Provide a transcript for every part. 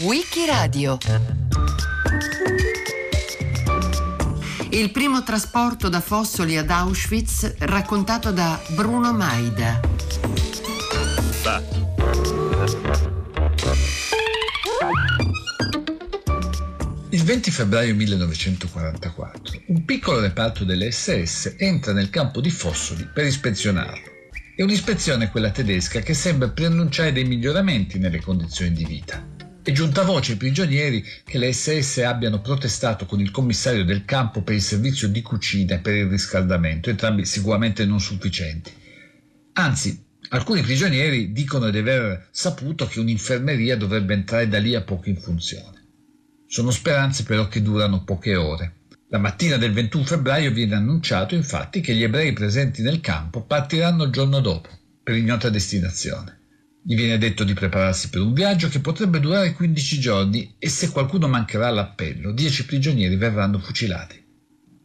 Wikiradio Il primo trasporto da Fossoli ad Auschwitz raccontato da Bruno Maida. Il 20 febbraio 1944 un piccolo reparto delle SS entra nel campo di Fossoli per ispezionarlo. È un'ispezione quella tedesca che sembra preannunciare dei miglioramenti nelle condizioni di vita. È giunta voce ai prigionieri che le SS abbiano protestato con il commissario del campo per il servizio di cucina e per il riscaldamento, entrambi sicuramente non sufficienti. Anzi, alcuni prigionieri dicono di aver saputo che un'infermeria dovrebbe entrare da lì a poco in funzione. Sono speranze però che durano poche ore. La mattina del 21 febbraio viene annunciato infatti che gli ebrei presenti nel campo partiranno il giorno dopo, per ignota destinazione. Gli viene detto di prepararsi per un viaggio che potrebbe durare 15 giorni e se qualcuno mancherà all'appello, 10 prigionieri verranno fucilati.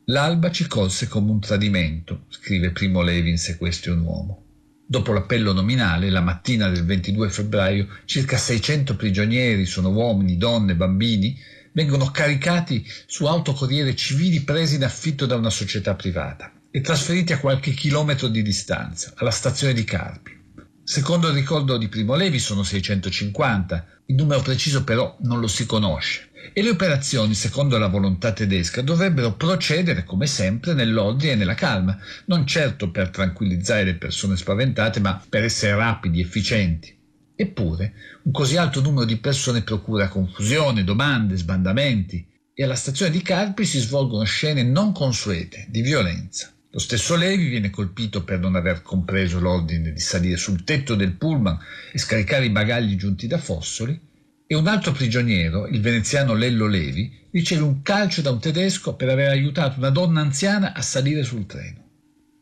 L'alba ci colse come un tradimento, scrive Primo Levi in Se questo è un uomo. Dopo l'appello nominale, la mattina del 22 febbraio, circa 600 prigionieri, sono uomini, donne, bambini, vengono caricati su autocorriere civili presi in affitto da una società privata e trasferiti a qualche chilometro di distanza, alla stazione di Carpi. Secondo il ricordo di Primo Levi sono 650, il numero preciso però non lo si conosce e le operazioni, secondo la volontà tedesca, dovrebbero procedere come sempre nell'ordine e nella calma, non certo per tranquillizzare le persone spaventate, ma per essere rapidi, efficienti. Eppure, un così alto numero di persone procura confusione, domande, sbandamenti e alla stazione di Carpi si svolgono scene non consuete di violenza. Lo stesso Levi viene colpito per non aver compreso l'ordine di salire sul tetto del pullman e scaricare i bagagli giunti da Fossoli, e un altro prigioniero, il veneziano Lello Levi, riceve un calcio da un tedesco per aver aiutato una donna anziana a salire sul treno.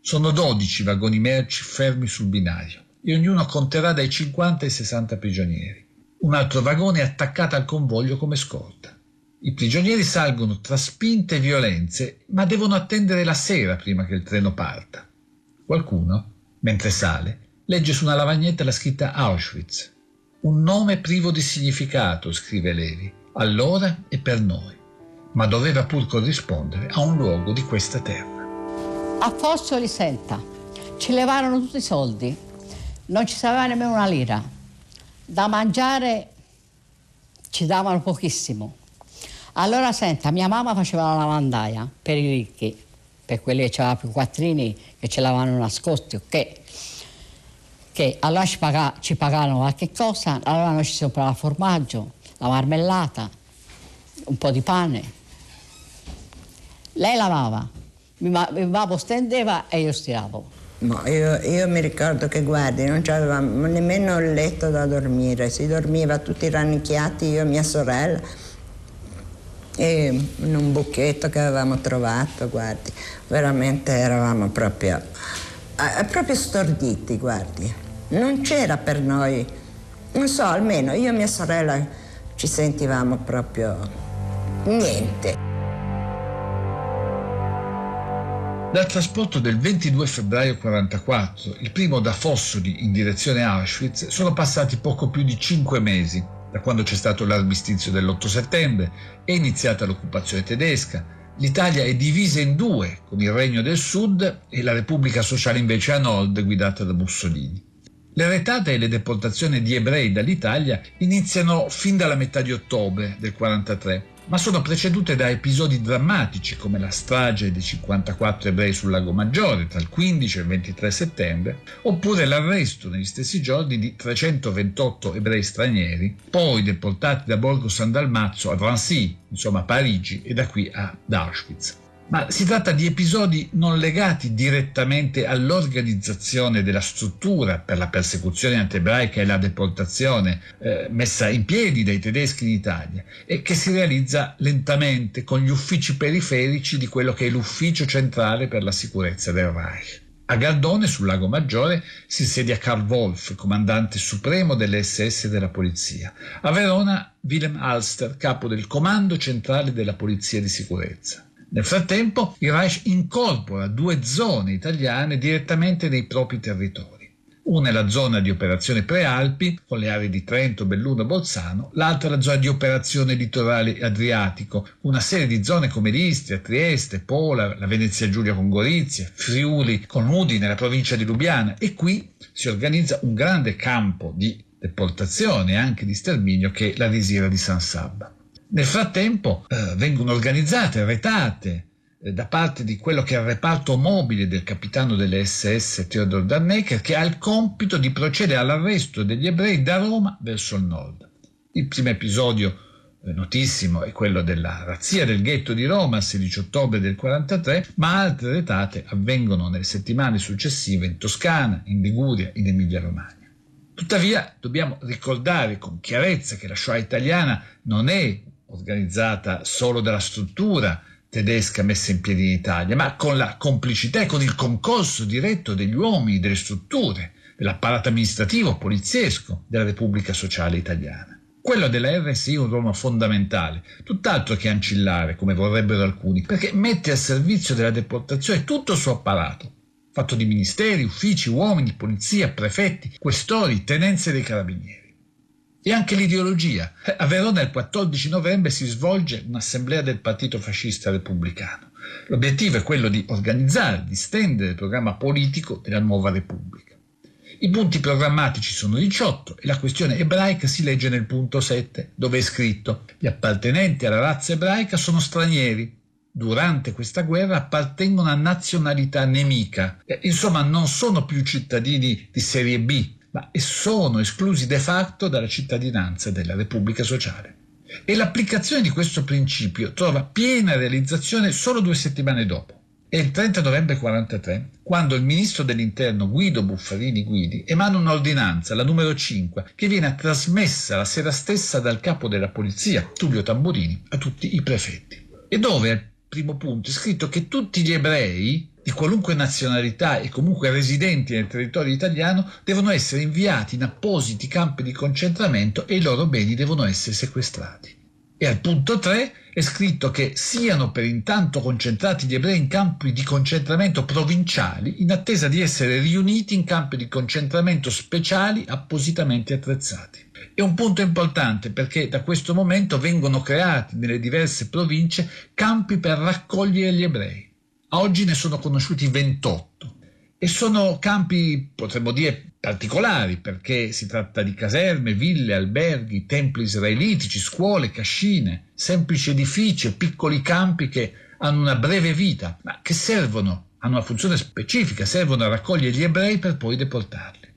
Sono 12 vagoni merci fermi sul binario e ognuno conterà dai 50 ai 60 prigionieri. Un altro vagone è attaccato al convoglio come scorta. I prigionieri salgono tra spinte e violenze, ma devono attendere la sera prima che il treno parta. Qualcuno, mentre sale, legge su una lavagnetta la scritta Auschwitz. Un nome privo di significato, scrive Levi, allora e per noi, ma doveva pur corrispondere a un luogo di questa terra. A Fossoli, senta, ci levarono tutti i soldi, non ci sapeva nemmeno una lira. Da mangiare ci davano pochissimo allora senta, mia mamma faceva la lavandaia per i ricchi, per quelli che avevano più quattrini che ce l'avevano nascosti, ok? Che allora ci, pagà, ci pagavano qualche cosa, allora noi ci comprava formaggio, la marmellata, un po' di pane. Lei lavava, mi, mi babbo stendeva e io stiravo. Io, io, mi ricordo che, guardi, non avevamo nemmeno il letto da dormire, si dormiva tutti rannicchiati, io e mia sorella e in un buchetto che avevamo trovato, guardi, veramente eravamo proprio, eh, proprio storditi, guardi. Non c'era per noi, non so, almeno io e mia sorella ci sentivamo proprio niente. Dal trasporto del 22 febbraio 1944, il primo da Fossoli in direzione Auschwitz, sono passati poco più di cinque mesi da quando c'è stato l'armistizio dell'8 settembre, è iniziata l'occupazione tedesca, l'Italia è divisa in due, con il Regno del Sud e la Repubblica Sociale invece a nord, guidata da Mussolini. Le retate e le deportazioni di ebrei dall'Italia iniziano fin dalla metà di ottobre del 1943 ma sono precedute da episodi drammatici come la strage dei 54 ebrei sul Lago Maggiore tra il 15 e il 23 settembre, oppure l'arresto negli stessi giorni di 328 ebrei stranieri, poi deportati da Borgo San Dalmazzo a Drancy, insomma Parigi, e da qui ad Auschwitz ma si tratta di episodi non legati direttamente all'organizzazione della struttura per la persecuzione antiebraica e la deportazione eh, messa in piedi dai tedeschi in Italia e che si realizza lentamente con gli uffici periferici di quello che è l'ufficio centrale per la sicurezza del Reich. A Gardone, sul Lago Maggiore, si insedia Karl Wolf, comandante supremo delle SS e della polizia. A Verona, Wilhelm Alster, capo del comando centrale della polizia di sicurezza. Nel frattempo il Reich incorpora due zone italiane direttamente nei propri territori. Una è la zona di operazione Prealpi, con le aree di Trento, Belluno, Bolzano, l'altra è la zona di operazione litorale Adriatico, una serie di zone come l'Istria, Trieste, Pola, la Venezia Giulia con Gorizia, Friuli con Udine, la provincia di Lubiana e qui si organizza un grande campo di deportazione e anche di sterminio che è la risiera di San Sabba. Nel frattempo eh, vengono organizzate, retate, eh, da parte di quello che è il reparto mobile del capitano delle SS Theodor Dannecker, che ha il compito di procedere all'arresto degli ebrei da Roma verso il nord. Il primo episodio eh, notissimo è quello della razzia del ghetto di Roma il 16 ottobre del 43, ma altre retate avvengono nelle settimane successive in Toscana, in Liguria, in Emilia-Romagna. Tuttavia dobbiamo ricordare con chiarezza che la Shoah italiana non è organizzata solo dalla struttura tedesca messa in piedi in Italia, ma con la complicità e con il concorso diretto degli uomini, delle strutture, dell'apparato amministrativo, poliziesco della Repubblica Sociale Italiana. Quello della RSI è un ruolo fondamentale, tutt'altro che ancillare, come vorrebbero alcuni, perché mette a servizio della deportazione tutto il suo apparato, fatto di ministeri, uffici, uomini, polizia, prefetti, questori, tenenze dei carabinieri. E anche l'ideologia. A Verona il 14 novembre si svolge un'assemblea del Partito Fascista Repubblicano. L'obiettivo è quello di organizzare, di stendere il programma politico della nuova Repubblica. I punti programmatici sono 18 e la questione ebraica si legge nel punto 7, dove è scritto gli appartenenti alla razza ebraica sono stranieri. Durante questa guerra appartengono a nazionalità nemica. Insomma, non sono più cittadini di serie B, ma sono esclusi de facto dalla cittadinanza della Repubblica Sociale. E l'applicazione di questo principio trova piena realizzazione solo due settimane dopo. È il 30 novembre 1943, quando il ministro dell'Interno Guido Buffarini Guidi emana un'ordinanza, la numero 5, che viene trasmessa la sera stessa dal capo della polizia, Tullio Tamburini, a tutti i prefetti. E dove, al primo punto, è scritto che tutti gli ebrei di qualunque nazionalità e comunque residenti nel territorio italiano devono essere inviati in appositi campi di concentramento e i loro beni devono essere sequestrati. E al punto 3 è scritto che siano per intanto concentrati gli ebrei in campi di concentramento provinciali in attesa di essere riuniti in campi di concentramento speciali appositamente attrezzati. È un punto importante perché da questo momento vengono creati nelle diverse province campi per raccogliere gli ebrei. Oggi ne sono conosciuti 28 e sono campi, potremmo dire, particolari perché si tratta di caserme, ville, alberghi, templi israelitici, scuole, cascine, semplici edifici piccoli campi che hanno una breve vita, ma che servono, hanno una funzione specifica, servono a raccogliere gli ebrei per poi deportarli.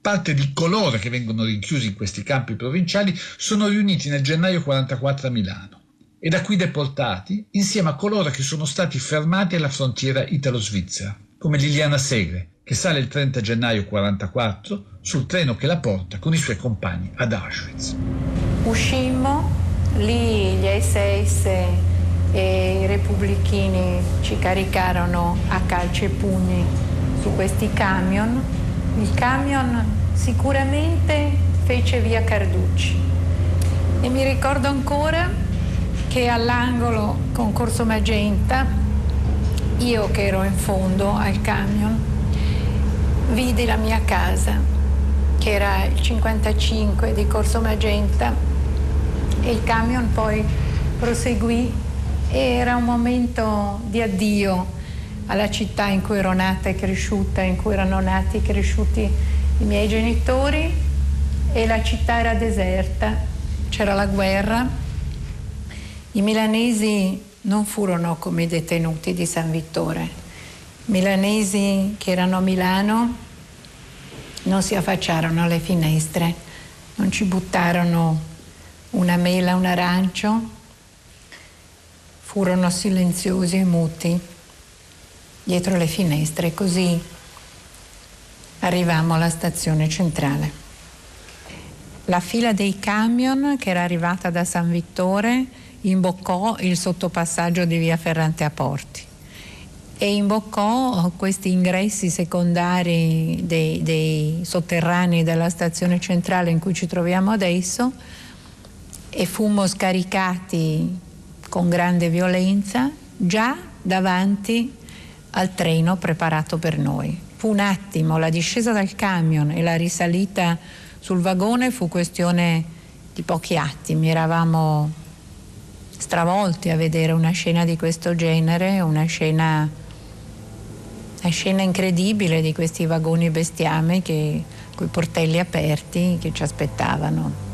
Parte di coloro che vengono rinchiusi in questi campi provinciali sono riuniti nel gennaio 44 a Milano e da qui deportati insieme a coloro che sono stati fermati alla frontiera italo-svizzera, come Liliana Segre, che sale il 30 gennaio 1944 sul treno che la porta con i suoi compagni ad Auschwitz. Uscimmo, lì gli SS e i repubblichini ci caricarono a calci e pugni su questi camion. Il camion sicuramente fece via Carducci e mi ricordo ancora che all'angolo con Corso Magenta, io che ero in fondo al camion, vidi la mia casa, che era il 55 di Corso Magenta, e il camion poi proseguì e era un momento di addio alla città in cui ero nata e cresciuta, in cui erano nati e cresciuti i miei genitori e la città era deserta, c'era la guerra i milanesi non furono come i detenuti di San Vittore. I milanesi che erano a Milano non si affacciarono alle finestre, non ci buttarono una mela, un arancio, furono silenziosi e muti dietro le finestre, così arrivammo alla stazione centrale. La fila dei camion che era arrivata da San Vittore imboccò il sottopassaggio di via Ferrante a Porti e imboccò questi ingressi secondari dei, dei, sotterranei della stazione centrale in cui ci troviamo adesso e fummo scaricati con grande violenza già davanti al treno preparato per noi. fu un attimo, la discesa dal camion e la risalita sul vagone fu questione di pochi attimi, eravamo stravolti a vedere una scena di questo genere, una scena, una scena incredibile di questi vagoni bestiame che, con i portelli aperti che ci aspettavano.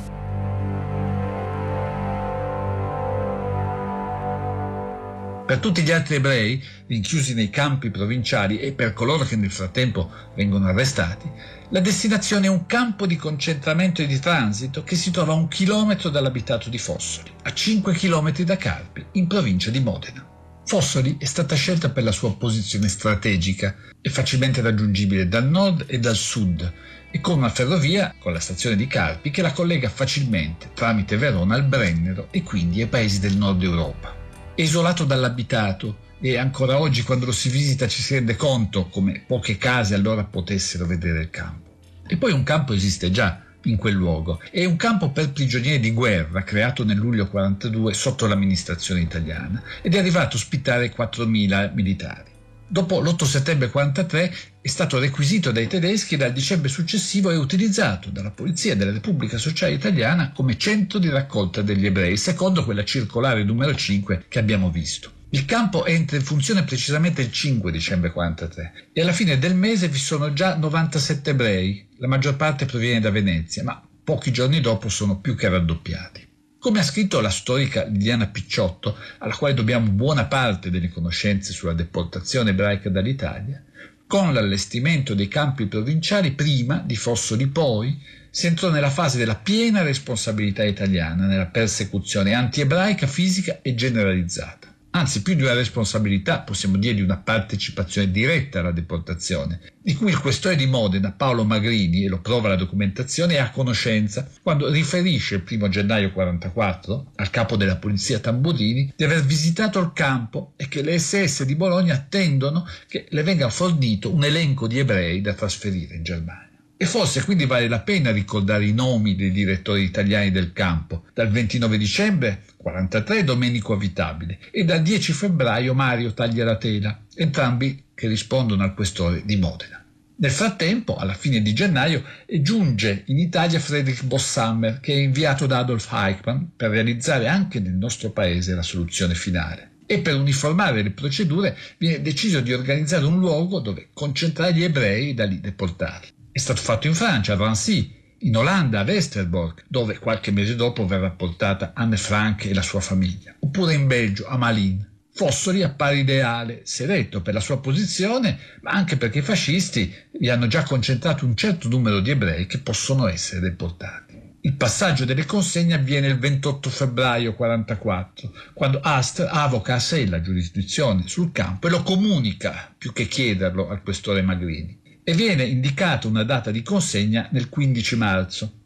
Per tutti gli altri ebrei rinchiusi nei campi provinciali e per coloro che nel frattempo vengono arrestati, la destinazione è un campo di concentramento e di transito che si trova a un chilometro dall'abitato di Fossoli, a 5 chilometri da Carpi, in provincia di Modena. Fossoli è stata scelta per la sua posizione strategica, è facilmente raggiungibile dal nord e dal sud e con una ferrovia, con la stazione di Carpi, che la collega facilmente tramite Verona al Brennero e quindi ai paesi del nord Europa isolato dall'abitato e ancora oggi quando lo si visita ci si rende conto come poche case allora potessero vedere il campo. E poi un campo esiste già in quel luogo, è un campo per prigionieri di guerra creato nel luglio 42 sotto l'amministrazione italiana ed è arrivato a ospitare 4.000 militari. Dopo l'8 settembre 43 è stato requisito dai tedeschi e dal dicembre successivo è utilizzato dalla Polizia della Repubblica Sociale Italiana come centro di raccolta degli ebrei, secondo quella circolare numero 5 che abbiamo visto. Il campo entra in funzione precisamente il 5 dicembre 43 e alla fine del mese vi sono già 97 ebrei, la maggior parte proviene da Venezia, ma pochi giorni dopo sono più che raddoppiati. Come ha scritto la storica Liliana Picciotto, alla quale dobbiamo buona parte delle conoscenze sulla deportazione ebraica dall'Italia, con l'allestimento dei campi provinciali prima, di Fossoli poi, si entrò nella fase della piena responsabilità italiana nella persecuzione anti-ebraica fisica e generalizzata anzi più di una responsabilità, possiamo dire di una partecipazione diretta alla deportazione, di cui il questore di Modena, Paolo Magrini, e lo prova la documentazione, è a conoscenza quando riferisce il 1 gennaio 1944 al capo della polizia Tamburini di aver visitato il campo e che le SS di Bologna attendono che le venga fornito un elenco di ebrei da trasferire in Germania. E forse quindi vale la pena ricordare i nomi dei direttori italiani del campo. Dal 29 dicembre 43 Domenico Avitabile e dal 10 febbraio Mario Tagliaratela, entrambi che rispondono al questore di Modena. Nel frattempo, alla fine di gennaio, giunge in Italia Friedrich Bossammer, che è inviato da Adolf Eichmann per realizzare anche nel nostro paese la soluzione finale. E per uniformare le procedure viene deciso di organizzare un luogo dove concentrare gli ebrei da lì deportati. È stato fatto in Francia, a Drancy, in Olanda, a Westerbork, dove qualche mese dopo verrà portata Anne Frank e la sua famiglia, oppure in Belgio, a Malines. Fossoli appare ideale, seretto per la sua posizione, ma anche perché i fascisti vi hanno già concentrato un certo numero di ebrei che possono essere deportati. Il passaggio delle consegne avviene il 28 febbraio 1944, quando Astor avoca a sé la giurisdizione sul campo e lo comunica, più che chiederlo, al questore Magrini e viene indicata una data di consegna nel 15 marzo.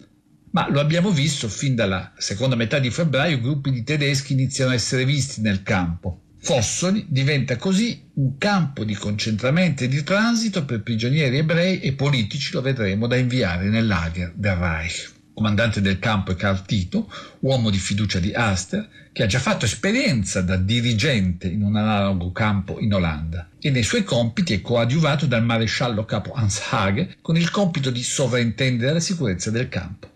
Ma lo abbiamo visto fin dalla seconda metà di febbraio, gruppi di tedeschi iniziano a essere visti nel campo. Fossoli diventa così un campo di concentramento e di transito per prigionieri ebrei e politici, lo vedremo, da inviare nel lager del Reich comandante del campo è Carl Tito, uomo di fiducia di Aster, che ha già fatto esperienza da dirigente in un analogo campo in Olanda e nei suoi compiti è coadiuvato dal maresciallo capo Hans Hage con il compito di sovrintendere la sicurezza del campo,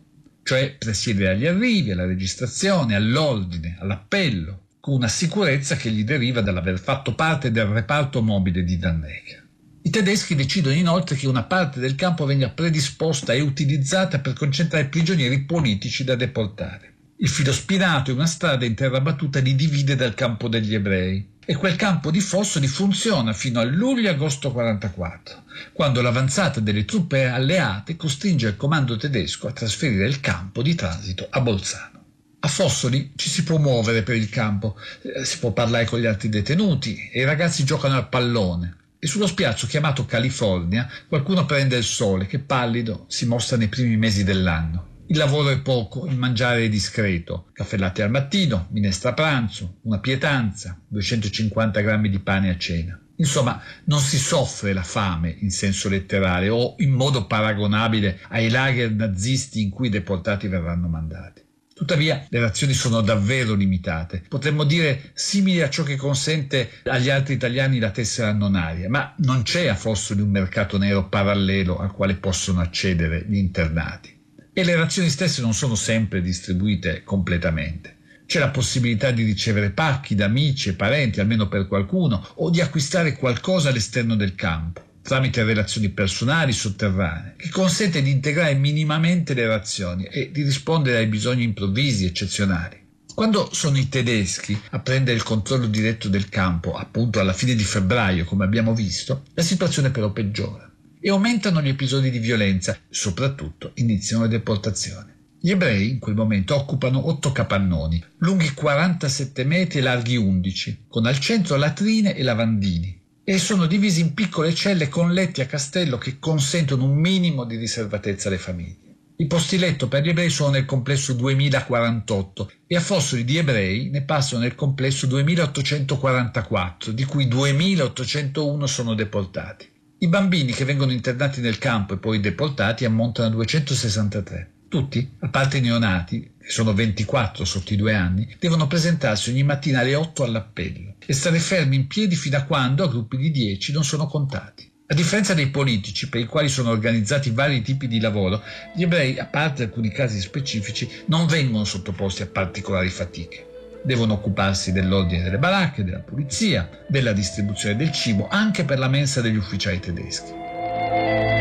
cioè presiedere agli arrivi, alla registrazione, all'ordine, all'appello, con una sicurezza che gli deriva dall'aver fatto parte del reparto mobile di Dannegger. I tedeschi decidono inoltre che una parte del campo venga predisposta e utilizzata per concentrare prigionieri politici da deportare. Il filo spinato e una strada in terra battuta li divide dal campo degli ebrei e quel campo di Fossoli funziona fino a luglio-agosto 44, quando l'avanzata delle truppe alleate costringe il comando tedesco a trasferire il campo di transito a Bolzano. A Fossoli ci si può muovere per il campo, eh, si può parlare con gli altri detenuti e i ragazzi giocano al pallone e sullo spiazzo chiamato California qualcuno prende il sole che pallido si mostra nei primi mesi dell'anno. Il lavoro è poco, il mangiare è discreto. Caffè latte al mattino, minestra a pranzo, una pietanza, 250 grammi di pane a cena. Insomma, non si soffre la fame in senso letterale o in modo paragonabile ai lager nazisti in cui i deportati verranno mandati. Tuttavia le reazioni sono davvero limitate, potremmo dire simili a ciò che consente agli altri italiani la tessera annonaria, ma non c'è a Fossoli un mercato nero parallelo al quale possono accedere gli internati. E le razioni stesse non sono sempre distribuite completamente. C'è la possibilità di ricevere pacchi da amici e parenti, almeno per qualcuno, o di acquistare qualcosa all'esterno del campo tramite relazioni personali sotterranee, che consente di integrare minimamente le razioni e di rispondere ai bisogni improvvisi eccezionali. Quando sono i tedeschi a prendere il controllo diretto del campo, appunto alla fine di febbraio, come abbiamo visto, la situazione però peggiora e aumentano gli episodi di violenza soprattutto iniziano le deportazioni. Gli ebrei in quel momento occupano otto capannoni, lunghi 47 metri e larghi 11, con al centro latrine e lavandini, e sono divisi in piccole celle con letti a castello che consentono un minimo di riservatezza alle famiglie. I posti letto per gli ebrei sono nel complesso 2048 e a Fossoli di ebrei ne passano nel complesso 2844, di cui 2801 sono deportati. I bambini che vengono internati nel campo e poi deportati ammontano a 263. Tutti, a parte i neonati, che sono 24 sotto i due anni, devono presentarsi ogni mattina alle 8 all'appello e stare fermi in piedi fino a quando, a gruppi di 10, non sono contati. A differenza dei politici, per i quali sono organizzati vari tipi di lavoro, gli ebrei, a parte alcuni casi specifici, non vengono sottoposti a particolari fatiche. Devono occuparsi dell'ordine delle baracche, della pulizia, della distribuzione del cibo, anche per la mensa degli ufficiali tedeschi.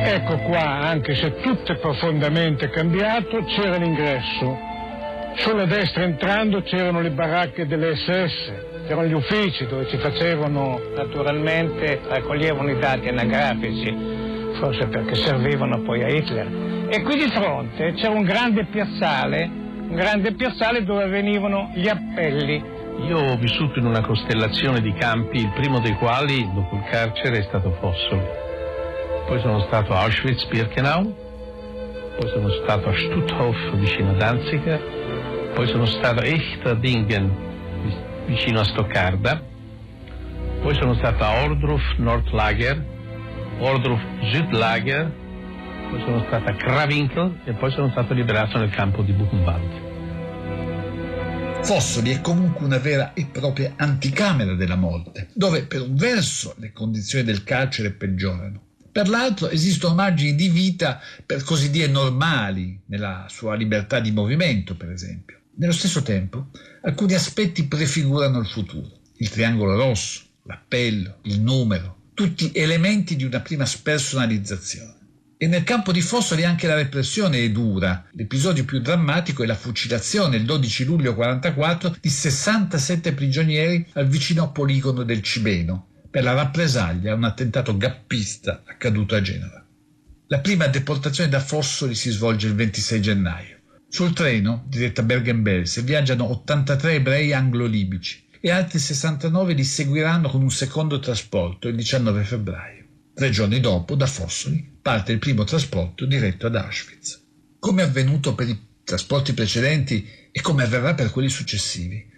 Ecco qua, anche se tutto è profondamente cambiato, c'era l'ingresso. Sulla destra entrando c'erano le baracche delle SS, c'erano gli uffici dove ci facevano, naturalmente, raccoglievano i dati anagrafici, forse perché servivano poi a Hitler. E qui di fronte c'era un grande piazzale, un grande piazzale dove venivano gli appelli. Io ho vissuto in una costellazione di campi, il primo dei quali, dopo il carcere, è stato Fossoli poi sono stato a Auschwitz-Birkenau, poi sono stato a Stutthof vicino a Danziger, poi sono stato a Echterdingen vicino a Stoccarda, poi sono stato a Ordruf Nordlager, Ordruf Südlager, poi sono stato a Krawinkel e poi sono stato liberato nel campo di Buchenwald. Fossoli è comunque una vera e propria anticamera della morte, dove per un verso le condizioni del carcere peggiorano, per l'altro esistono margini di vita, per così dire, normali nella sua libertà di movimento, per esempio. Nello stesso tempo, alcuni aspetti prefigurano il futuro. Il triangolo rosso, l'appello, il numero, tutti elementi di una prima spersonalizzazione. E nel campo di Fossoli anche la repressione è dura. L'episodio più drammatico è la fucilazione il 12 luglio 1944 di 67 prigionieri al vicino poligono del Cibeno, per la rappresaglia a un attentato gappista accaduto a Genova. La prima deportazione da Fossoli si svolge il 26 gennaio. Sul treno, diretto a Bergen-Belsen, viaggiano 83 ebrei anglo-libici e altri 69 li seguiranno con un secondo trasporto il 19 febbraio. Tre giorni dopo, da Fossoli, parte il primo trasporto diretto ad Auschwitz. Come è avvenuto per i trasporti precedenti e come avverrà per quelli successivi,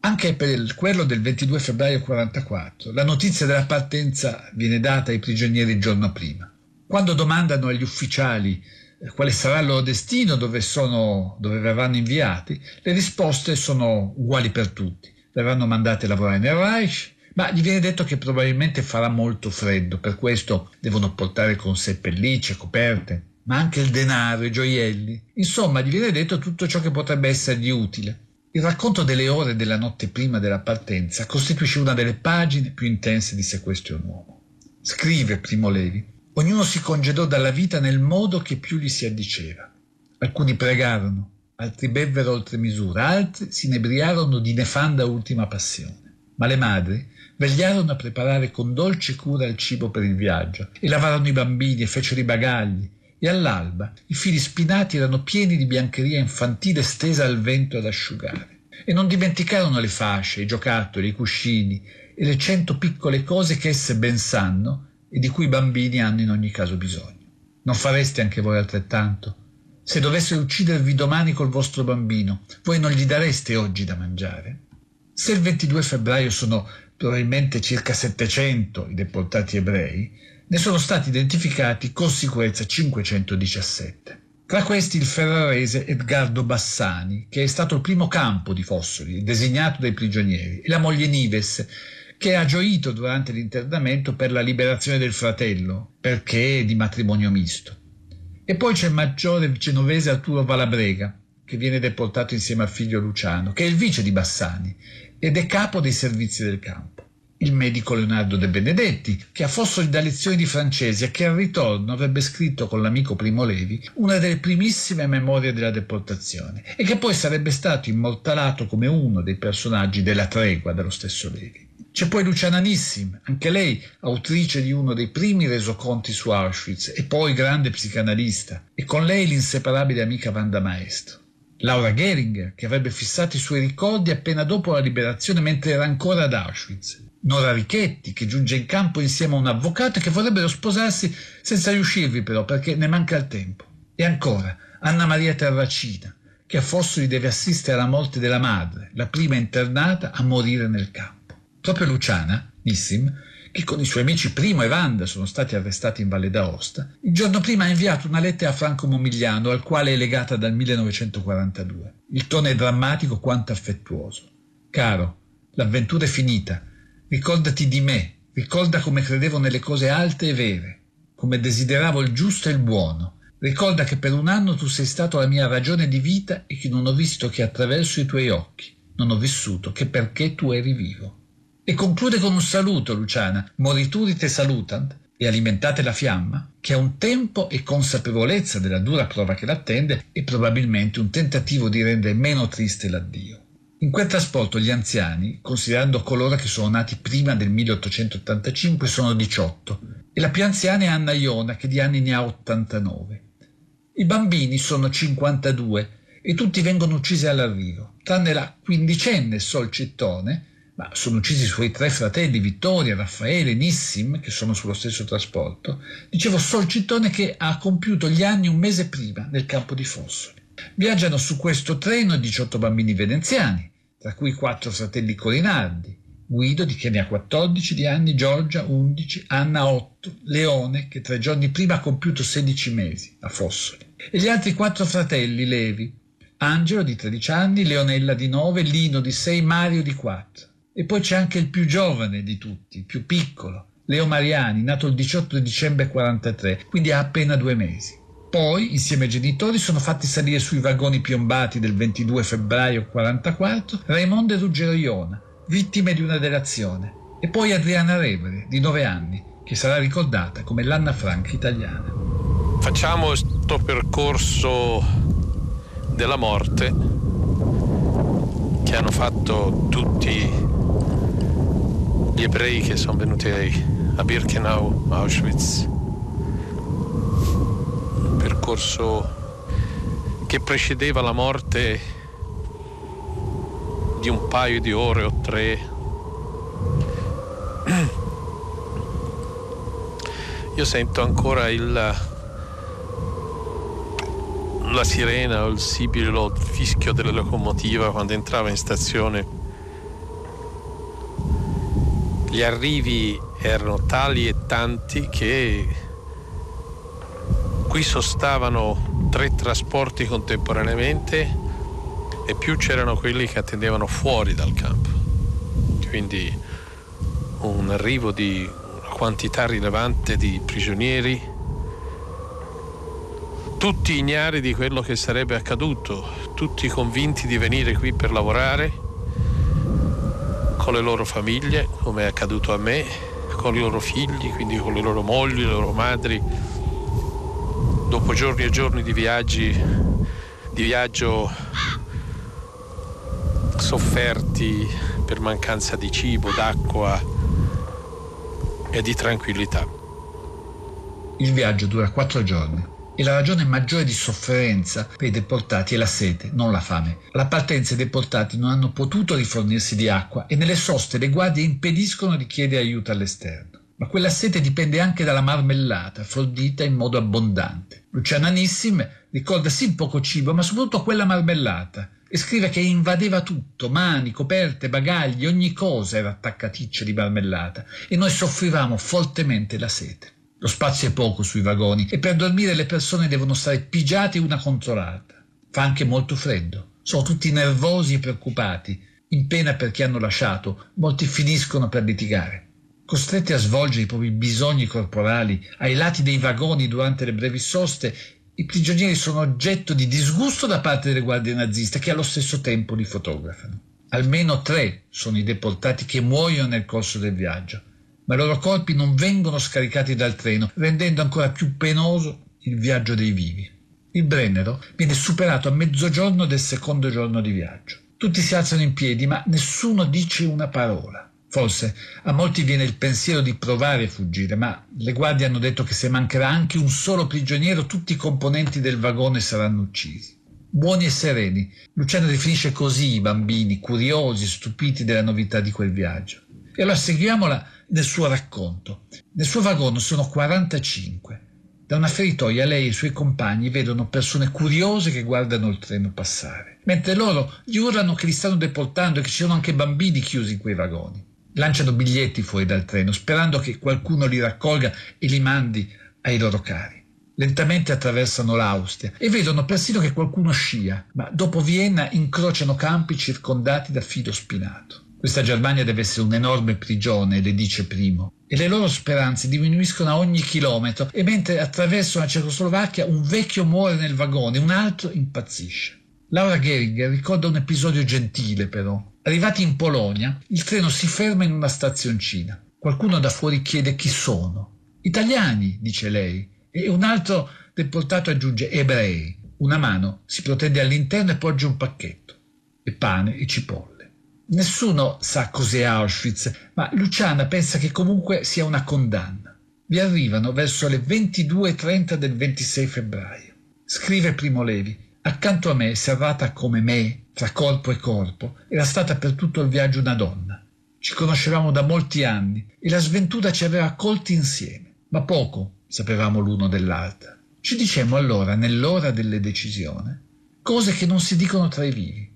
anche per quello del 22 febbraio 1944, la notizia della partenza viene data ai prigionieri il giorno prima. Quando domandano agli ufficiali eh, quale sarà il loro destino, dove, sono, dove verranno inviati, le risposte sono uguali per tutti. Verranno mandati a lavorare nel Reich, ma gli viene detto che probabilmente farà molto freddo, per questo devono portare con sé pellicce, coperte, ma anche il denaro, i gioielli. Insomma, gli viene detto tutto ciò che potrebbe essergli utile. Il racconto delle ore della notte prima della partenza costituisce una delle pagine più intense di Se questo è un uomo. Scrive Primo Levi, ognuno si congedò dalla vita nel modo che più gli si addiceva. Alcuni pregarono, altri bevvero oltre misura, altri si inebriarono di nefanda ultima passione. Ma le madri vegliarono a preparare con dolce cura il cibo per il viaggio e lavarono i bambini e fecero i bagagli e all'alba i fili spinati erano pieni di biancheria infantile stesa al vento ad asciugare. E non dimenticarono le fasce, i giocattoli, i cuscini e le cento piccole cose che esse ben sanno e di cui i bambini hanno in ogni caso bisogno. Non fareste anche voi altrettanto? Se dovessero uccidervi domani col vostro bambino, voi non gli dareste oggi da mangiare? Se il 22 febbraio sono probabilmente circa 700 i deportati ebrei, ne sono stati identificati con sicurezza 517. Tra questi il ferrarese Edgardo Bassani, che è stato il primo campo di Fossoli, designato dai prigionieri, e la moglie Nives, che ha gioito durante l'internamento per la liberazione del fratello, perché di matrimonio misto. E poi c'è il maggiore genovese Arturo Valabrega, che viene deportato insieme al figlio Luciano, che è il vice di Bassani ed è capo dei servizi del campo il medico Leonardo De Benedetti, che a Fossoli dà lezioni di francese e che al ritorno avrebbe scritto con l'amico Primo Levi una delle primissime memorie della deportazione e che poi sarebbe stato immortalato come uno dei personaggi della tregua dello stesso Levi. C'è poi Luciana Nissim, anche lei autrice di uno dei primi resoconti su Auschwitz e poi grande psicanalista, e con lei l'inseparabile amica Vanda Maestro. Laura Geringer, che avrebbe fissato i suoi ricordi appena dopo la liberazione mentre era ancora ad Auschwitz. Nora Richetti, che giunge in campo insieme a un avvocato e che vorrebbero sposarsi senza riuscirvi però perché ne manca il tempo. E ancora Anna Maria Terracina, che a Fossoli deve assistere alla morte della madre, la prima internata a morire nel campo. Proprio Luciana, Nissim, che con i suoi amici Primo e Wanda sono stati arrestati in Valle d'Aosta, il giorno prima ha inviato una lettera a Franco Momigliano al quale è legata dal 1942. Il tono è drammatico quanto affettuoso. Caro, l'avventura è finita, Ricordati di me, ricorda come credevo nelle cose alte e vere, come desideravo il giusto e il buono. Ricorda che per un anno tu sei stato la mia ragione di vita e che non ho visto che attraverso i tuoi occhi. Non ho vissuto che perché tu eri vivo. E conclude con un saluto, Luciana. Morituri te salutant e alimentate la fiamma, che ha un tempo e consapevolezza della dura prova che l'attende e probabilmente un tentativo di rendere meno triste l'addio. In quel trasporto gli anziani, considerando coloro che sono nati prima del 1885, sono 18 e la più anziana è Anna Iona che di anni ne ha 89. I bambini sono 52 e tutti vengono uccisi all'arrivo, tranne la quindicenne Sol Cittone, ma sono uccisi i suoi tre fratelli Vittoria, Raffaele e Nissim, che sono sullo stesso trasporto. Dicevo Sol Cittone che ha compiuto gli anni un mese prima nel campo di Fossoli. Viaggiano su questo treno 18 bambini veneziani, tra cui quattro fratelli Corinardi, Guido di che ne ha 14 di anni, Giorgia 11, Anna 8, Leone che tre giorni prima ha compiuto 16 mesi a Fossoli e gli altri quattro fratelli Levi, Angelo di 13 anni, Leonella di 9, Lino di 6, Mario di 4. E poi c'è anche il più giovane di tutti, il più piccolo, Leo Mariani, nato il 18 dicembre 43, quindi ha appena due mesi. Poi, insieme ai genitori, sono fatti salire sui vagoni piombati del 22 febbraio 1944 Raimondo e Ruggero Iona, vittime di una delazione, e poi Adriana Revere, di 9 anni, che sarà ricordata come l'Anna Frank italiana. Facciamo questo percorso della morte che hanno fatto tutti gli ebrei che sono venuti a Birkenau, Auschwitz, percorso che precedeva la morte di un paio di ore o tre. Io sento ancora il, la sirena o il sibilo, il fischio della locomotiva quando entrava in stazione. Gli arrivi erano tali e tanti che Qui sostavano tre trasporti contemporaneamente e più c'erano quelli che attendevano fuori dal campo. Quindi un arrivo di una quantità rilevante di prigionieri, tutti ignari di quello che sarebbe accaduto, tutti convinti di venire qui per lavorare con le loro famiglie, come è accaduto a me, con i loro figli, quindi con le loro mogli, le loro madri, dopo giorni e giorni di viaggi, di viaggio sofferti per mancanza di cibo, d'acqua e di tranquillità. Il viaggio dura quattro giorni e la ragione maggiore di sofferenza per i deportati è la sete, non la fame. Alla partenza i deportati non hanno potuto rifornirsi di acqua e nelle soste le guardie impediscono di chiedere aiuto all'esterno. Ma quella sete dipende anche dalla marmellata, fornita in modo abbondante. Luciana Nissim ricorda sì poco cibo, ma soprattutto quella marmellata, e scrive che invadeva tutto, mani, coperte, bagagli, ogni cosa era attaccaticcia di marmellata, e noi soffrivamo fortemente la sete. Lo spazio è poco sui vagoni e per dormire le persone devono stare pigiate una contro l'altra. Fa anche molto freddo. Sono tutti nervosi e preoccupati, in pena perché hanno lasciato, molti finiscono per litigare. Costretti a svolgere i propri bisogni corporali ai lati dei vagoni durante le brevi soste, i prigionieri sono oggetto di disgusto da parte delle guardie naziste che allo stesso tempo li fotografano. Almeno tre sono i deportati che muoiono nel corso del viaggio, ma i loro corpi non vengono scaricati dal treno, rendendo ancora più penoso il viaggio dei vivi. Il Brennero viene superato a mezzogiorno del secondo giorno di viaggio. Tutti si alzano in piedi, ma nessuno dice una parola. Forse a molti viene il pensiero di provare a fuggire, ma le guardie hanno detto che se mancherà anche un solo prigioniero tutti i componenti del vagone saranno uccisi. Buoni e sereni, Luciano definisce così i bambini, curiosi, stupiti della novità di quel viaggio. E allora seguiamola nel suo racconto. Nel suo vagone sono 45. Da una feritoia lei e i suoi compagni vedono persone curiose che guardano il treno passare, mentre loro gli urlano che li stanno deportando e che ci sono anche bambini chiusi in quei vagoni lanciano biglietti fuori dal treno, sperando che qualcuno li raccolga e li mandi ai loro cari. Lentamente attraversano l'Austria e vedono persino che qualcuno scia, ma dopo Vienna incrociano campi circondati da filo spinato. Questa Germania deve essere un'enorme prigione, le dice Primo, e le loro speranze diminuiscono a ogni chilometro e mentre attraversano la Cecoslovacchia un vecchio muore nel vagone, un altro impazzisce. Laura Geringer ricorda un episodio gentile però. Arrivati in Polonia, il treno si ferma in una stazioncina. Qualcuno da fuori chiede chi sono. Italiani, dice lei, e un altro deportato aggiunge ebrei. Una mano si protende all'interno e poggia un pacchetto, e pane e cipolle. Nessuno sa cos'è Auschwitz, ma Luciana pensa che comunque sia una condanna. Vi arrivano verso le 22.30 del 26 febbraio. Scrive Primo Levi. Accanto a me, serrata come me, tra corpo e corpo, era stata per tutto il viaggio una donna. Ci conoscevamo da molti anni e la sventura ci aveva accolti insieme, ma poco sapevamo l'uno dell'altra. Ci dicemmo allora, nell'ora delle decisioni, cose che non si dicono tra i vivi.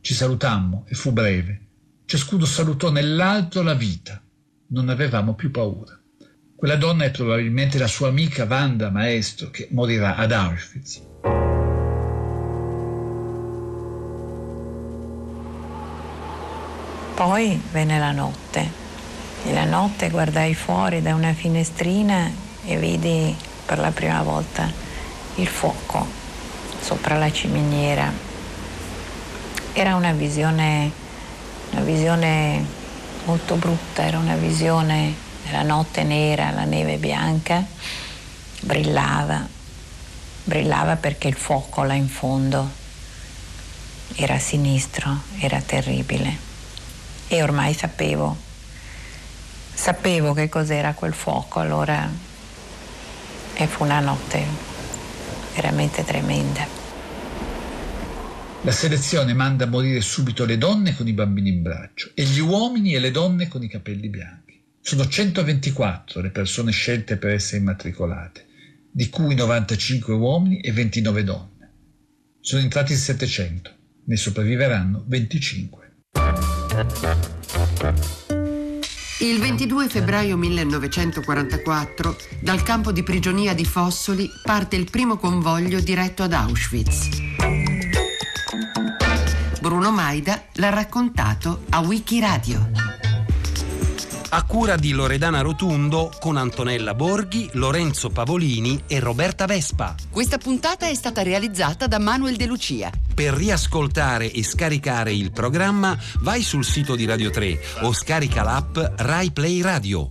Ci salutammo e fu breve. Ciascuno salutò nell'altro la vita. Non avevamo più paura. Quella donna è probabilmente la sua amica Wanda Maestro che morirà ad Auschwitz. Poi venne la notte e la notte guardai fuori da una finestrina e vidi per la prima volta il fuoco sopra la ciminiera. Era una visione, una visione molto brutta, era una visione della notte nera, la neve bianca, brillava, brillava perché il fuoco là in fondo era sinistro, era terribile e ormai sapevo, sapevo che cos'era quel fuoco, allora e fu una notte veramente tremenda. La selezione manda a morire subito le donne con i bambini in braccio e gli uomini e le donne con i capelli bianchi. Sono 124 le persone scelte per essere immatricolate, di cui 95 uomini e 29 donne. Sono entrati in 700, ne sopravviveranno 25. Il 22 febbraio 1944, dal campo di prigionia di Fossoli, parte il primo convoglio diretto ad Auschwitz. Bruno Maida l'ha raccontato a Wikiradio a cura di Loredana Rotundo con Antonella Borghi, Lorenzo Pavolini e Roberta Vespa. Questa puntata è stata realizzata da Manuel De Lucia. Per riascoltare e scaricare il programma vai sul sito di Radio 3 o scarica l'app Rai Play Radio.